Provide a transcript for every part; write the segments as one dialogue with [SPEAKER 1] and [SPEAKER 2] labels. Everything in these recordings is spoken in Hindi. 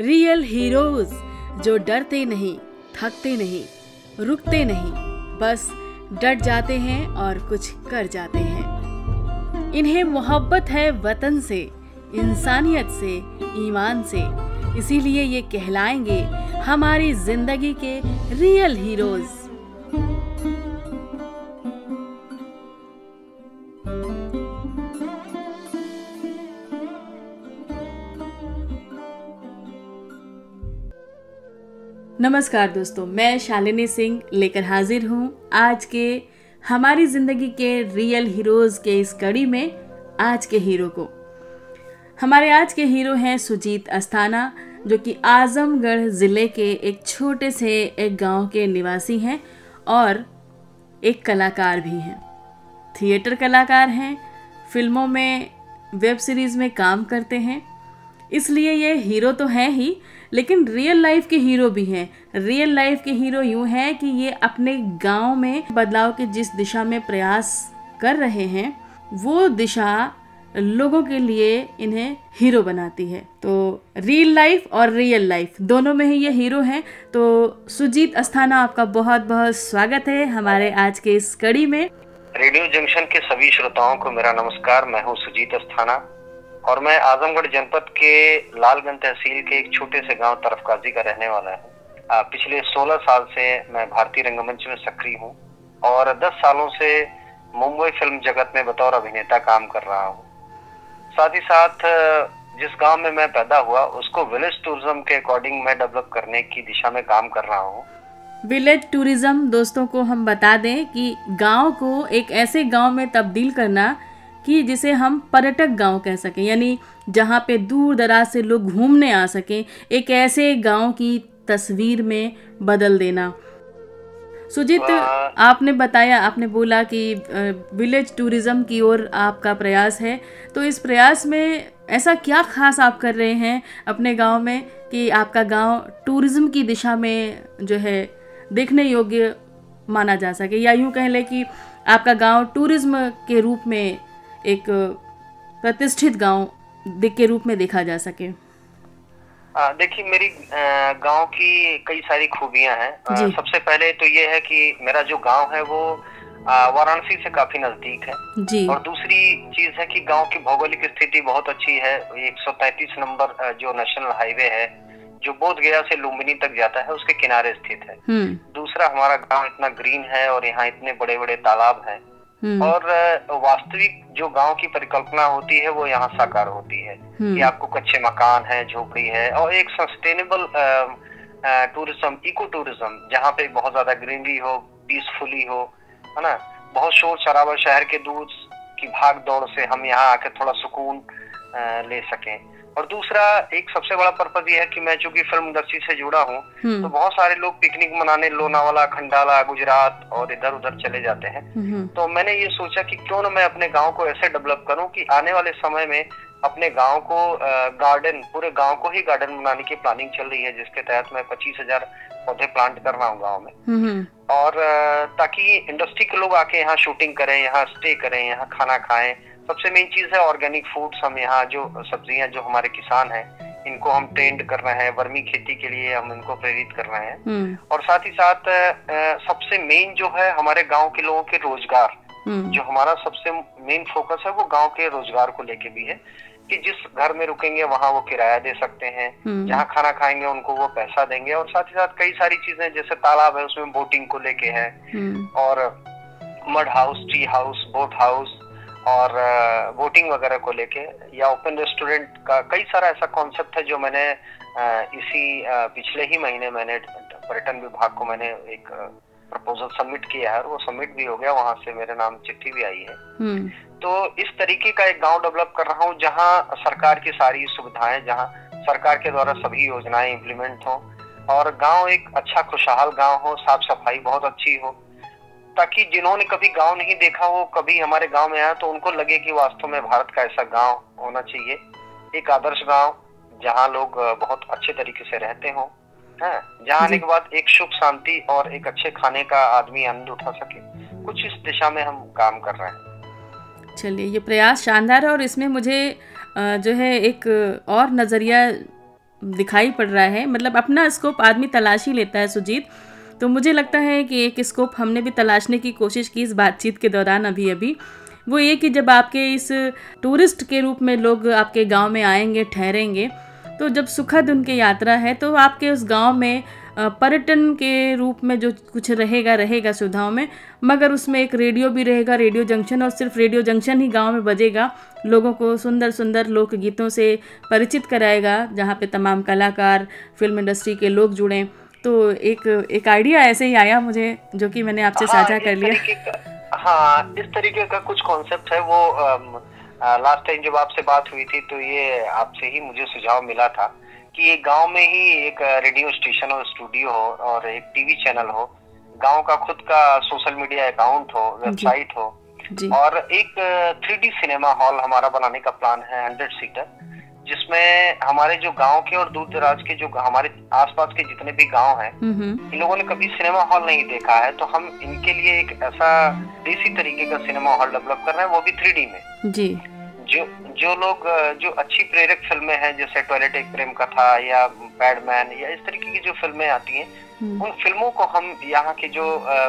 [SPEAKER 1] रियल हीरोज जो डरते नहीं, थकते नहीं, रुकते नहीं, बस डट जाते हैं और कुछ कर जाते हैं। इन्हें मोहब्बत है वतन से, इंसानियत से, ईमान से। इसीलिए ये कहलाएँगे हमारी ज़िंदगी के रियल हीरोज़ नमस्कार दोस्तों, मैं शालिनी सिंह लेकर हाजिर हूँ आज के हमारी ज़िंदगी के रियल हीरोज़ के इस कड़ी में आज के हीरो को। हमारे आज के हीरो हैं सुजीत अस्थाना, जो कि आज़मगढ़ ज़िले के एक छोटे से एक गाँव के निवासी हैं और एक कलाकार भी हैं। थिएटर कलाकार हैं, फ़िल्मों में वेब सीरीज़ में काम करते हैं। इसलिए ये हीरो तो हैं ही, लेकिन रियल लाइफ के हीरो भी हैं। रियल लाइफ के हीरो यूँ हैं कि ये अपने गाँव में बदलाव के जिस दिशा में प्रयास कर रहे हैं, वो दिशा लोगों के लिए इन्हें हीरो बनाती है। तो रियल लाइफ और रियल लाइफ दोनों में ही ये हीरो हैं। तो सुजीत अस्थाना, आपका बहुत बहुत स्वागत है हमारे आज के इस कड़ी में।
[SPEAKER 2] रेडियो जंक्शन के सभी श्रोताओं को मेरा नमस्कार, मैं हूँ सुजीत अस्थाना। और मैं आजमगढ़ जनपद के लालगंज तहसील के एक छोटे से गाँव तरफकाजी का रहने वाला हूँ। पिछले 16 साल से मैं भारतीय रंगमंच में सक्रिय हूँ और 10 सालों से मुंबई फ़िल्म जगत में बतौर अभिनेता काम कर रहा हूँ। साथ ही साथ जिस गाँव में मैं पैदा हुआ, उसको विलेज टूरिज़्म के अकॉर्डिंग मैं डेवलप करने की दिशा में काम कर रहा हूँ।
[SPEAKER 1] विलेज टूरिज़्म, दोस्तों को हम बता दें कि गाँव को एक ऐसे गाँव में तब्दील करना कि जिसे हम पर्यटक गाँव कह सकें यानी जहाँ पे दूर दराज से लोग घूमने आ सकें एक ऐसे गाँव की तस्वीर में बदल देना। सुजीत आपने बताया आपने बोला कि विलेज टूरिज़्म की ओर आपका प्रयास है। तो इस प्रयास में ऐसा क्या खास आप कर रहे हैं अपने गाँव में कि आपका गाँव टूरिज़्म की दिशा में जो है देखने योग्य माना जा सके? या यूँ कह लें कि आपका गाँव टूरिज़्म के रूप में एक प्रतिष्ठित गाँव के रूप में देखा जा सके
[SPEAKER 2] देखिए मेरी गाँव की कई सारी खूबियाँ हैं सबसे पहले तो ये है कि मेरा जो गाँव है वो वाराणसी से काफ़ी नज़दीक है जी। और दूसरी चीज़ है कि गाँव की भौगोलिक स्थिति बहुत अच्छी है एक नंबर जो नेशनल हाईवे है जो बोध गया से लुम्बिनी तक जाता है उसके किनारे स्थित है हम्म। दूसरा हमारा गाँव इतना ग्रीन है और यहाँ इतने बड़े बड़े तालाब हैं। और वास्तविक जो गाँव की परिकल्पना होती है वो यहाँ साकार होती है। हम्म। कि आपको कच्चे मकान है झोपड़ी है और एक सस्टेनेबल टूरिज़्म इको टूरिज़्म जहाँ पे बहुत ज़्यादा ग्रीनरी हो पीसफुली हो है ना? बहुत शोर शराबा शहर के दूर की भाग दौड़ से हम यहाँ आके थोड़ा सुकून ले सकें। और दूसरा एक सबसे बड़ा पर्पज ये है कि मैं चूँकि फ़िल्म इंडस्ट्री से जुड़ा हूँ हम्म। तो बहुत सारे लोग पिकनिक मनाने लोनावाला खंडाला गुजरात और इधर उधर चले जाते हैं हम्म। तो मैंने ये सोचा कि क्यों ना मैं अपने गाँव को ऐसे डेवलप करूँ कि आने वाले समय में अपने गाँव को गार्डन पूरे गाँव को ही गार्डन बनाने की प्लानिंग चल रही है जिसके तहत मैं पच्चीस हज़ार पौधे प्लांट कर रहा हूँ गाँव में हम्म, और ताकि इंडस्ट्री के लोग आके यहाँ शूटिंग करें यहाँ स्टे करें यहाँ खाना खाएँ सबसे मेन चीज़ है ऑर्गेनिक फूड्स हम यहाँ जो सब्ज़ियाँ जो हमारे किसान हैं इनको हम ट्रेंड कर रहे हैं वर्मी खेती के लिए हम इनको प्रेरित कर रहे हैं हम्म। और साथ ही साथ सबसे मेन जो है हमारे गाँव के लोगों के रोज़गार हम्म। जो हमारा सबसे मेन फोकस है वो गाँव के रोज़गार को लेके भी है कि जिस घर में रुकेंगे वहाँ वो किराया दे सकते हैं हम्म। जहाँ खाना खाएँगे उनको वो पैसा देंगे और साथ ही साथ कई सारी चीज़ें जैसे तालाब है उसमें बोटिंग को लेके है और mud house tree house boat house और वोटिंग वगैरह को लेके या ओपन रेस्टोरेंट का कई सारा ऐसा कॉन्सेप्ट है जो मैंने इसी पिछले ही महीने मैंने पर्यटन विभाग को मैंने एक प्रपोजल सबमिट किया है और वो सबमिट भी हो गया। वहाँ से मेरे नाम चिट्ठी भी आई है। हम्म। तो इस तरीके का एक गाँव डेवलप कर रहा हूँ जहाँ सरकार की सारी सुविधाएँ जहाँ सरकार के द्वारा सभी योजनाएँ इम्प्लीमेंट हो और गाँव एक अच्छा खुशहाल गाँव हो साफ़ सफ़ाई बहुत अच्छी हो। ताकि जिन्होंने कभी गाँव नहीं देखा हो कभी हमारे गाँव में आया तो उनको लगे कि वास्तव में भारत का ऐसा गाँव होना चाहिए। एक आदर्श गाँव जहाँ लोग बहुत अच्छे तरीके से रहते हो है जहाँ आने के बाद एक सुख शांति और एक अच्छे खाने का आदमी आनंद उठा सके। कुछ इस दिशा में हम काम कर रहे हैं।
[SPEAKER 1] चलिए ये प्रयास शानदार है और इसमें मुझे जो है एक और नज़रिया दिखाई पड़ रहा है। मतलब अपना स्कोप आदमी तलाश ही लेता है सुजीत। तो मुझे लगता है कि एक स्कोप हमने भी तलाशने की कोशिश की इस बातचीत के दौरान अभी अभी। वो ये कि जब आपके इस टूरिस्ट के रूप में लोग आपके गाँव में आएँगे, ठहरेंगे तो जब सुखद उनकी यात्रा है तो आपके उस गाँव में पर्यटन के रूप में जो कुछ रहेगा रहेगा सुविधाओं में, मगर उसमें एक रेडियो भी रहेगा रेडियो जंक्शन और सिर्फ़ रेडियो जंक्शन ही गाँव में बजेगा, लोगों को सुंदर सुंदर लोकगीतों से परिचित कराएगा, जहाँ पे तमाम कलाकार फ़िल्म इंडस्ट्री के लोग जुड़ें। तो एक एक आइडिया ऐसे ही आया मुझे जो कि मैंने आपसे हाँ, साझा कर लिया।
[SPEAKER 2] हाँ इस तरीके का कुछ कॉन्सेप्ट है वो लास्ट टाइम जब आपसे बात हुई थी तो ये आपसे ही मुझे सुझाव मिला था कि ये गाँव में ही एक रेडियो स्टेशन और स्टूडियो हो और एक टीवी चैनल हो गाँव का खुद का सोशल मीडिया अकाउंट हो वेबसाइट हो और एक थ्री सिनेमा हॉल हमारा बनाने का प्लान है हंड्रेड सीटर जिसमें हमारे जो गाँव के और दूर दराज के जो हमारे आसपास के जितने भी गाँव हैं इन लोगों ने कभी सिनेमा हॉल नहीं देखा है तो हम इनके लिए एक ऐसा देसी तरीके का सिनेमा हॉल डेवलप कर रहे हैं वो भी थ्री में। जी। जो जो लोग जो अच्छी प्रेरक फ़िल्में हैं जैसे टॉयलेट एक प्रेम कथा या बैडमैन या इस तरीके की जो फ़िल्में आती हैं हम्म। उन फ़िल्मों को हम यहाँ के जो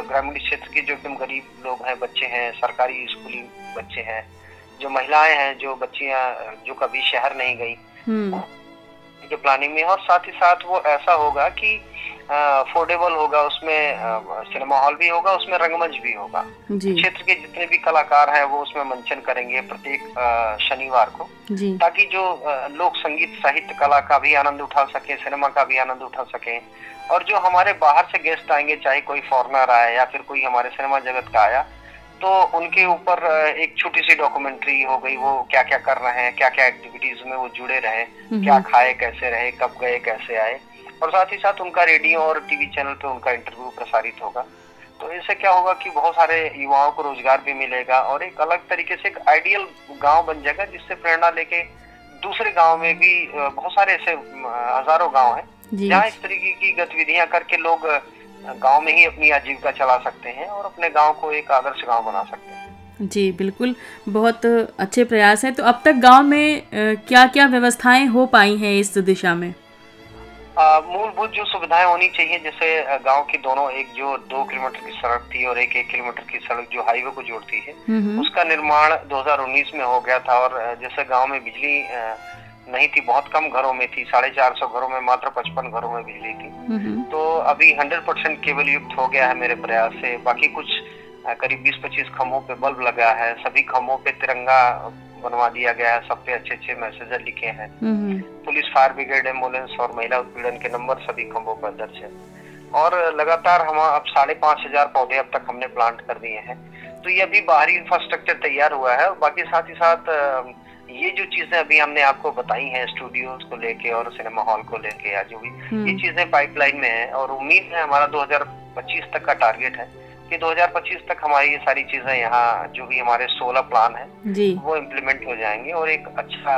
[SPEAKER 2] ग्रामीण क्षेत्र के जो एकदम गरीब लोग हैं बच्चे हैं सरकारी स्कूली बच्चे हैं जो महिलाएँ हैं जो बच्चियाँ जो कभी शहर नहीं गई। के प्लानिंग में और साथ ही साथ वो ऐसा होगा कि अफोर्डेबल होगा उसमें सिनेमा हॉल भी होगा उसमें रंगमंच भी होगा। क्षेत्र के जितने भी कलाकार हैं वो उसमें मंचन करेंगे प्रत्येक शनिवार को। ताकि जो लोक संगीत साहित्य कला का भी आनंद उठा सके सिनेमा का भी आनंद उठा सके। और जो हमारे बाहर से गेस्ट आएँगे चाहे कोई फॉरनर आया या फिर कोई हमारे सिनेमा जगत का आया तो उनके ऊपर एक छोटी सी डॉक्यूमेंट्री हो गई वो क्या क्या कर रहे हैं क्या क्या एक्टिविटीज़ में वो जुड़े रहे। क्या खाए कैसे रहे कब गए कैसे आए। और साथ ही साथ उनका रेडियो और टीवी चैनल पे उनका इंटरव्यू प्रसारित होगा। तो इससे क्या होगा कि बहुत सारे युवाओं को रोज़गार भी मिलेगा और एक अलग तरीके से एक आइडियल गाँव बन जाएगा जिससे प्रेरणा लेके दूसरे गाँव में भी बहुत सारे ऐसे हज़ारों गाँव हैं। जहाँ इस तरीके की गतिविधियाँ करके लोग गाँव में ही अपनी आजीविका चला सकते हैं और अपने गाँव को एक आदर्श गाँव बना सकते हैं।
[SPEAKER 1] जी बिल्कुल। बहुत अच्छे प्रयास हैं। तो अब तक गाँव में क्या क्या व्यवस्थाएँ हो पाई हैं इस दिशा में?
[SPEAKER 2] मूलभूत जो सुविधाएँ होनी चाहिए जैसे गाँव की दोनों एक जो दो किलोमीटर की सड़क थी और एक एक किलोमीटर की सड़क जो हाईवे को जोड़ती है। उसका निर्माण 2019 में हो गया था और जैसे गाँव में बिजली नहीं थी बहुत कम घरों में थी साढ़े चार सौ घरों में मात्र पचपन घरों में बिजली थी। तो अभी हंड्रेड परसेंट केबल युक्त हो गया है मेरे प्रयास से। बाकी कुछ करीब बीस पच्चीस खम्भों पे बल्ब लगा है। सभी खम्भों पे तिरंगा बनवा दिया गया है। सब पे अच्छे अच्छे मैसेजर लिखे हैं। पुलिस फायर ब्रिगेड एंबुलेंस और महिला उत्पीड़न के नंबर सभी खम्भों पर दर्ज है। और लगातार हम अब साढ़े पाँच हज़ार पौधे अब तक हमने प्लांट कर दिए हैं। तो ये अभी बाहरी इंफ्रास्ट्रक्चर तैयार हुआ है। बाकी साथ ही साथ ये जो चीज़ें अभी हमने आपको बताई हैं स्टूडियो को लेके और सिनेमा हॉल को लेके या जो भी हम्म। ये चीज़ें पाइपलाइन में है और उम्मीद है हमारा 2025 तक का टारगेट है कि 2025 तक हमारी ये सारी चीज़ें यहाँ जो भी हमारे 16 प्लान है जी वो इम्प्लीमेंट हो जाएँगे और एक अच्छा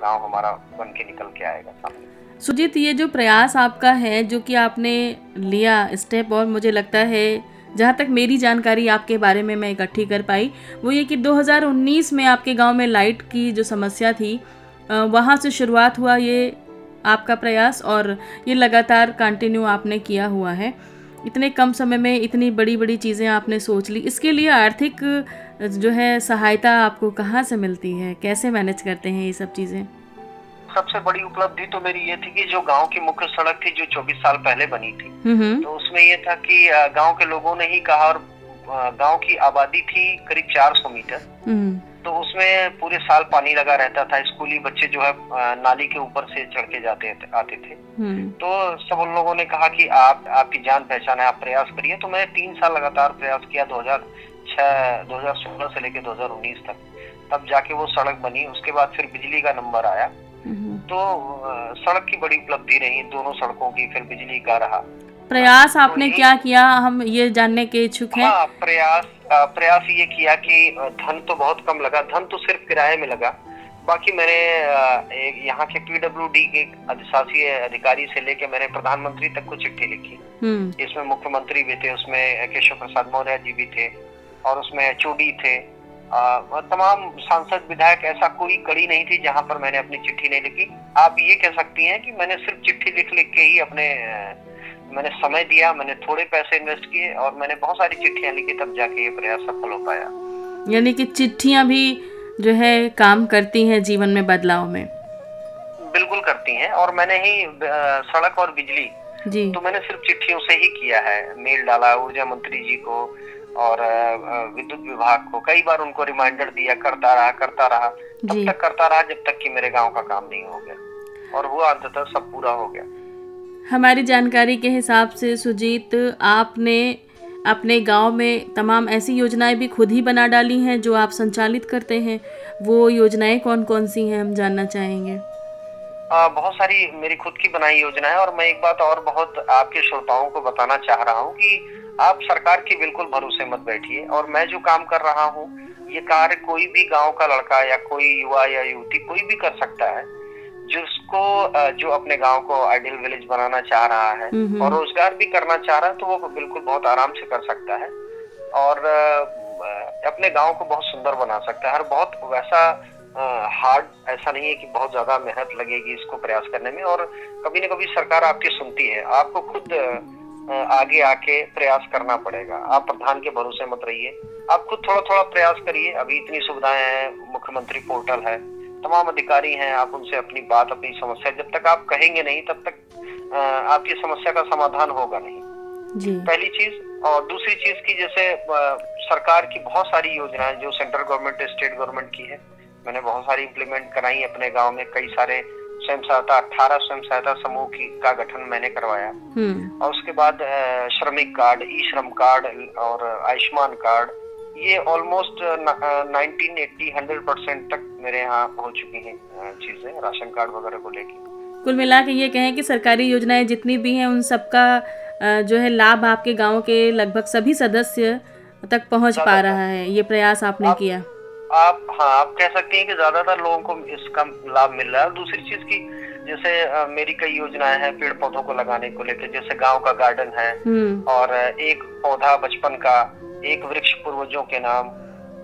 [SPEAKER 2] गाँव हमारा बन के निकल के आएगा सामने
[SPEAKER 1] सुजीत ये जो प्रयास आपका है जो कि आपने लिया स्टेप और मुझे लगता है जहाँ तक मेरी जानकारी आपके बारे में मैं इकट्ठी कर पाई, वो ये कि 2019 में आपके गाँव में लाइट की जो समस्या थी वहाँ से शुरुआत हुआ ये आपका प्रयास और ये लगातार कंटिन्यू आपने किया हुआ है। इतने कम समय में इतनी बड़ी बड़ी चीज़ें आपने सोच ली, इसके लिए आर्थिक जो है सहायता आपको कहाँ से मिलती है? कैसे मैनेज करते हैं ये सब चीज़ें?
[SPEAKER 2] सबसे बड़ी उपलब्धि तो मेरी ये थी कि जो गाँव की मुख्य सड़क थी जो 24 साल पहले बनी थी। तो उसमें ये था कि गाँव के लोगों ने ही कहा और गाँव की आबादी थी करीब 400 मीटर। तो उसमें पूरे साल पानी लगा रहता था स्कूली बच्चे जो है नाली के ऊपर से चढ़ के जाते आते थे। हम्म। तो सब उन लोगों ने कहा कि आप आपकी जान पहचान है आप प्रयास करिए। तो मैंने तीन साल लगातार प्रयास किया 2006 2016 से लेकर 2019 तक। तब जाके वो सड़क बनी। उसके बाद फिर बिजली का नंबर आया। तो सड़क की बड़ी उपलब्धि रही दोनों सड़कों की फिर बिजली का रहा।
[SPEAKER 1] प्रयास तो आपने तो क्या किया? हम ये जानने के इच्छुक हैं। हाँ,
[SPEAKER 2] प्रयास प्रयास ये किया कि धन तो बहुत कम लगा धन तो सिर्फ़ किराए में लगा। बाकी मैंने यहाँ के पीडब्ल्यू डी के अधिशासी अधिकारी से लेके मैंने प्रधानमंत्री तक को चिट्ठी लिखी। हम्म। इसमें मुख्यमंत्री भी थे उसमें केशव प्रसाद मौर्य जी भी थे और उसमें चूडी थे। तमाम सांसद विधायक ऐसा कोई कड़ी नहीं थी जहाँ पर मैंने अपनी चिट्ठी नहीं लिखी। आप ये कह सकती हैं कि मैंने सिर्फ़ चिट्ठी लिख लिख के ही अपने मैंने समय दिया मैंने थोड़े पैसे इन्वेस्ट किए और मैंने बहुत सारी चिट्ठियाँ लिखी तब जाके ये प्रयास सफल हो पाया।
[SPEAKER 1] यानी कि चिट्ठियाँ भी जो है काम करती हैं जीवन में बदलाव में?
[SPEAKER 2] बिल्कुल करती हैं और मैंने ही सड़क और बिजली जी। तो मैंने सिर्फ़ चिट्ठियों से ही किया है। मेल डाला ऊर्जा मंत्री जी को और विद्युत विभाग को कई बार उनको रिमाइंडर दिया करता रहा करता रहा। तब तक करता रहा जब तक कि मेरे गाँव का काम नहीं हो गया। और हुआ अंततः सब पूरा हो गया।
[SPEAKER 1] हमारी जानकारी के हिसाब से सुजीत आपने अपने गाँव में तमाम ऐसी योजनाएँ भी खुद ही बना डाली हैं जो आप संचालित करते हैं। वो योजनाएँ कौन कौन सी हैं हम जानना चाहेंगे।
[SPEAKER 2] आ, बहुत सारी मेरी खुद की बनाई योजना है और मैं एक बात और बहुत आपके श्रोताओं को बताना चाह रहा हूँ कि आप सरकार की बिल्कुल भरोसे मत बैठिए। और मैं जो काम कर रहा हूँ ये कार्य कोई भी गाँव का लड़का या कोई युवा या युवती कोई भी कर सकता है जिसको जो अपने गाँव को आइडियल विलेज बनाना चाह रहा है और रोज़गार भी करना चाह रहा है तो वो बिल्कुल बहुत आराम से कर सकता है। और अपने गाँव को बहुत सुंदर बना सकता है। और बहुत वैसा हार्ड ऐसा नहीं है कि बहुत ज़्यादा मेहनत लगेगी इसको प्रयास करने में। और कभी ना कभी सरकार आपकी सुनती है। आपको खुद आगे आके प्रयास करना पड़ेगा। आप प्रधान के भरोसे मत रहिए। आप खुद थोड़ा थोड़ा प्रयास करिए। अभी इतनी सुविधाएँ हैं मुख्यमंत्री पोर्टल है तमाम अधिकारी हैं आप उनसे अपनी बात अपनी समस्या जब तक आप कहेंगे नहीं तब तक आपकी समस्या का समाधान होगा नहीं। जी। पहली चीज़ और दूसरी चीज़ की जैसे सरकार की बहुत सारी योजनाएँ जो सेंट्रल गवर्नमेंट स्टेट गवर्नमेंट की है मैंने बहुत सारी इम्प्लीमेंट कराई अपने गाँव में कई सारे स्वयं सहायता अठारह स्वयं सहायता समूह की का गठन मैंने करवाया। हम्म। और उसके बाद श्रमिक कार्ड ई श्रम कार्ड और आयुष्मान कार्ड ये almost nineteen eighty hundred percent तक मेरे यहाँ हो चुकी हैं चीज़ें राशन कार्ड वगैरह को लेके।
[SPEAKER 1] कुल मिला के ये कहें कि सरकारी योजनाएँ जितनी भी हैं उन सबका जो है लाभ आपके गाँव के लगभग सभी सदस्य तक पहुँच पा रहा है। ये प्रयास आपने आप, किया।
[SPEAKER 2] आप हाँ आप कह सकते हैं कि ज़्यादातर लोगों को इसका लाभ मिल रहा है। दूसरी चीज़ की जैसे मेरी कई योजनाएँ हैं पेड़ पौधों को लगाने को लेकर जैसे गाँव का गार्डन है हम्म। और एक पौधा बचपन का एक वृक्ष पूर्वजों के नाम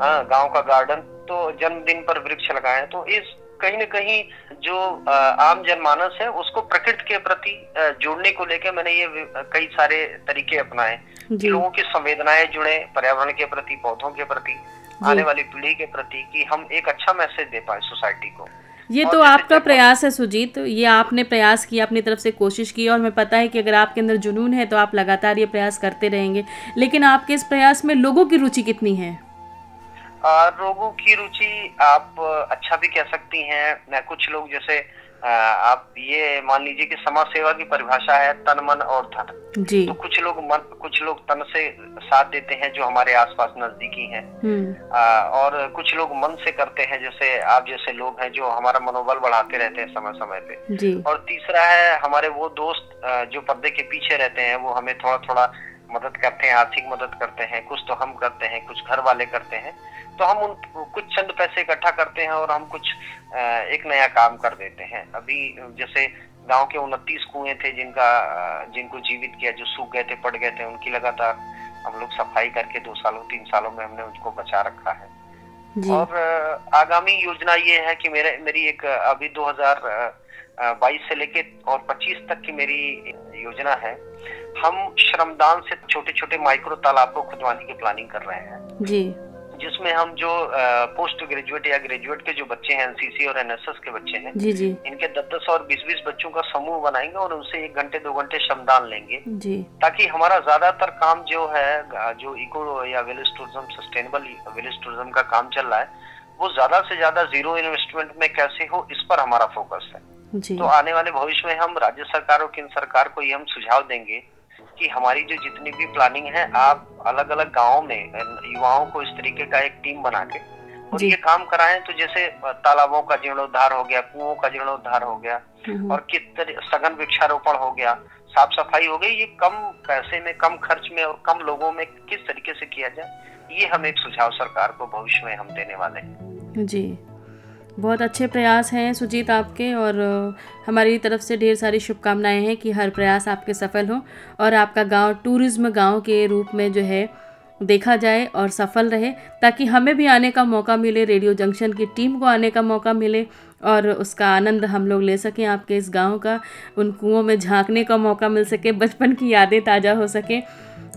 [SPEAKER 2] हाँ गाँव का गार्डन तो जन्मदिन पर वृक्ष लगाए तो इस कहीं न कहीं जो आम जनमानस है उसको प्रकृति के प्रति जुड़ने को लेकर मैंने ये कई सारे तरीके अपनाए लोगों की संवेदनाएँ जुड़े पर्यावरण के प्रति पौधों के प्रति। आने वाली पीढ़ी के प्रति कि हम एक अच्छा मैसेज दे पाए सोसाइटी को।
[SPEAKER 1] ये तो आपका प्रयास है सुजीत ये आपने प्रयास किया अपनी तरफ़ से कोशिश की और मैं पता है कि अगर आपके अंदर जुनून है तो आप लगातार ये प्रयास करते रहेंगे। लेकिन आपके इस प्रयास में लोगों की रुचि कितनी है?
[SPEAKER 2] लोगों की रुचि आप अच्छा भी कह सकती हैं। कुछ लोग जैसे आप ये मान लीजिए कि समाज सेवा की परिभाषा है तन मन और धन। जी। तो कुछ लोग मन कुछ लोग तन से साथ देते हैं जो हमारे आसपास नजदीकी हैं। हम्म। और कुछ लोग मन से करते हैं जैसे आप जैसे लोग हैं जो हमारा मनोबल बढ़ाते रहते हैं समय समय पे। जी। और तीसरा है हमारे वो दोस्त जो पर्दे के पीछे रहते हैं वो हमें थोड़ा थोड़ा मदद करते हैं आर्थिक मदद करते हैं कुछ तो हम करते हैं कुछ घर वाले करते हैं तो हम उन कुछ चंद पैसे इकट्ठा करते हैं और हम कुछ एक नया काम कर देते हैं। अभी जैसे गाँव के उनतीस कुएँ थे जिनका जिनको जीवित किया जो सूख गए थे पड़ गए थे उनकी लगातार हम लोग सफ़ाई करके दो सालों तीन सालों में हमने उनको बचा रखा है। और आगामी योजना ये है कि मेरे मेरी एक अभी 2022 से लेके और 25 तक की मेरी योजना है। हम श्रमदान से छोटे छोटे माइक्रो तालाब को खुदवाने की प्लानिंग कर रहे हैं। जी। जिसमें हम जो पोस्ट ग्रेजुएट या ग्रेजुएट के जो बच्चे हैं एनसीसी और एनएसएस के बच्चे हैं जी जी। इनके दस दस और बीस बीस बच्चों का समूह बनाएँगे और उनसे एक घंटे दो घंटे श्रमदान लेंगे। जी। ताकि हमारा ज़्यादातर काम जो है जो इको या village tourism sustainable village tourism का काम चल रहा है वो ज़्यादा से ज़्यादा ज़ीरो इन्वेस्टमेंट में कैसे हो इस पर हमारा फोकस है। तो आने वाले भविष्य में हम राज्य सरकार और केंद्र सरकार को ये हम सुझाव देंगे कि हमारी जो जितनी भी प्लानिंग है आप अलग अलग गाँव में युवाओं को इस तरीके का एक टीम बना के और ये काम कराएँ तो जैसे तालाबों का जीर्णोद्धार हो गया कुओं का जीर्णोद्धार हो गया हम्म। और किस सघन वृक्षारोपण हो गया साफ़ सफ़ाई हो गई ये कम पैसे में कम खर्च में और कम लोगों में किस तरीके से किया जाए ये हम एक सुझाव सरकार को भविष्य में हम देने वाले हैं।
[SPEAKER 1] जी। बहुत अच्छे प्रयास हैं सुजीत आपके और हमारी तरफ़ से ढेर सारी शुभकामनाएँ हैं कि हर प्रयास आपके सफल हों और आपका गाँव टूरिज़्म गाँव के रूप में जो है देखा जाए और सफल रहे, ताकि हमें भी आने का मौका मिले, रेडियो जंक्शन की टीम को आने का मौका मिले और उसका आनंद हम लोग ले सकें, आपके इस गाँव का, उन कुओं में झांकने का मौका मिल सके, बचपन की यादें ताज़ा हो सकें।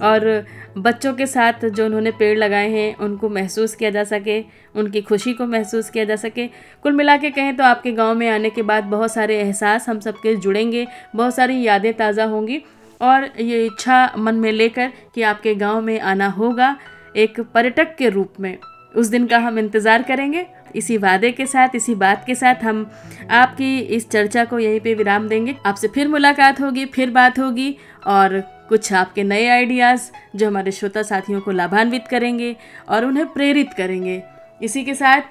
[SPEAKER 1] और बच्चों के साथ जो उन्होंने पेड़ लगाए हैं, उनको महसूस किया जा सके, उनकी खुशी को महसूस किया जा सके। कुल मिला के कहें तो आपके गाँव में आने के बाद बहुत सारे एहसास हम सबके जुड़ेंगे, बहुत सारी यादें ताज़ा होंगी और ये इच्छा मन में लेकर कि आपके गाँव में आना होगा एक पर्यटक के रूप में। उस दिन का हम इंतज़ार करेंगे। इसी वादे के साथ, इसी बात के साथ हम आपकी इस चर्चा को यहीं पे विराम देंगे। आपसे फिर मुलाकात होगी, फिर बात होगी और कुछ आपके नए आइडियाज़ जो हमारे श्रोता साथियों को लाभान्वित करेंगे और उन्हें प्रेरित करेंगे। इसी के साथ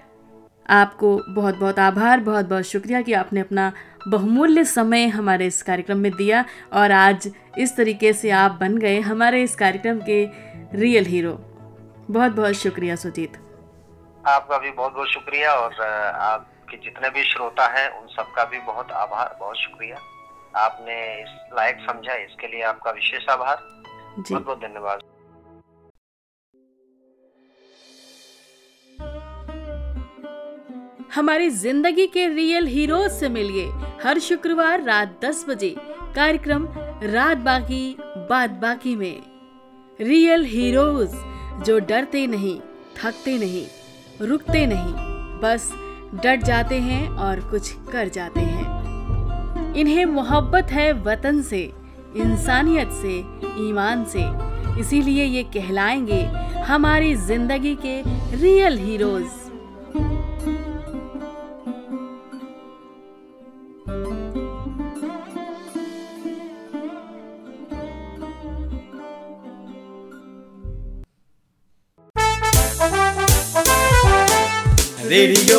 [SPEAKER 1] आपको बहुत बहुत आभार बहुत बहुत शुक्रिया कि आपने अपना बहुमूल्य समय हमारे इस कार्यक्रम में दिया और आज इस तरीके से आप बन गए हमारे इस कार्यक्रम के रियल हीरो बहुत बहुत शुक्रिया सुजीत।
[SPEAKER 2] आपका भी बहुत बहुत शुक्रिया और आपके जितने भी श्रोता हैं, उन सबका भी बहुत आभार, बहुत शुक्रिया। आपने इस लायक समझा इसके लिए आपका विशेष आभार। बहुत बहुत धन्यवाद।
[SPEAKER 1] हमारी ज़िंदगी के रियल हीरोज से मिलिए हर शुक्रवार रात 10 बजे कार्यक्रम रात बाकी बात बाकी में। रियल हीरोज जो डरते नहीं थकते नहीं रुकते नहीं बस डट जाते हैं और कुछ कर जाते हैं। इन्हें मोहब्बत है वतन से, इंसानियत से, ईमान से। इसीलिए ये कहलाएँगे हमारी ज़िंदगी के रियल हीरोज़
[SPEAKER 3] Radio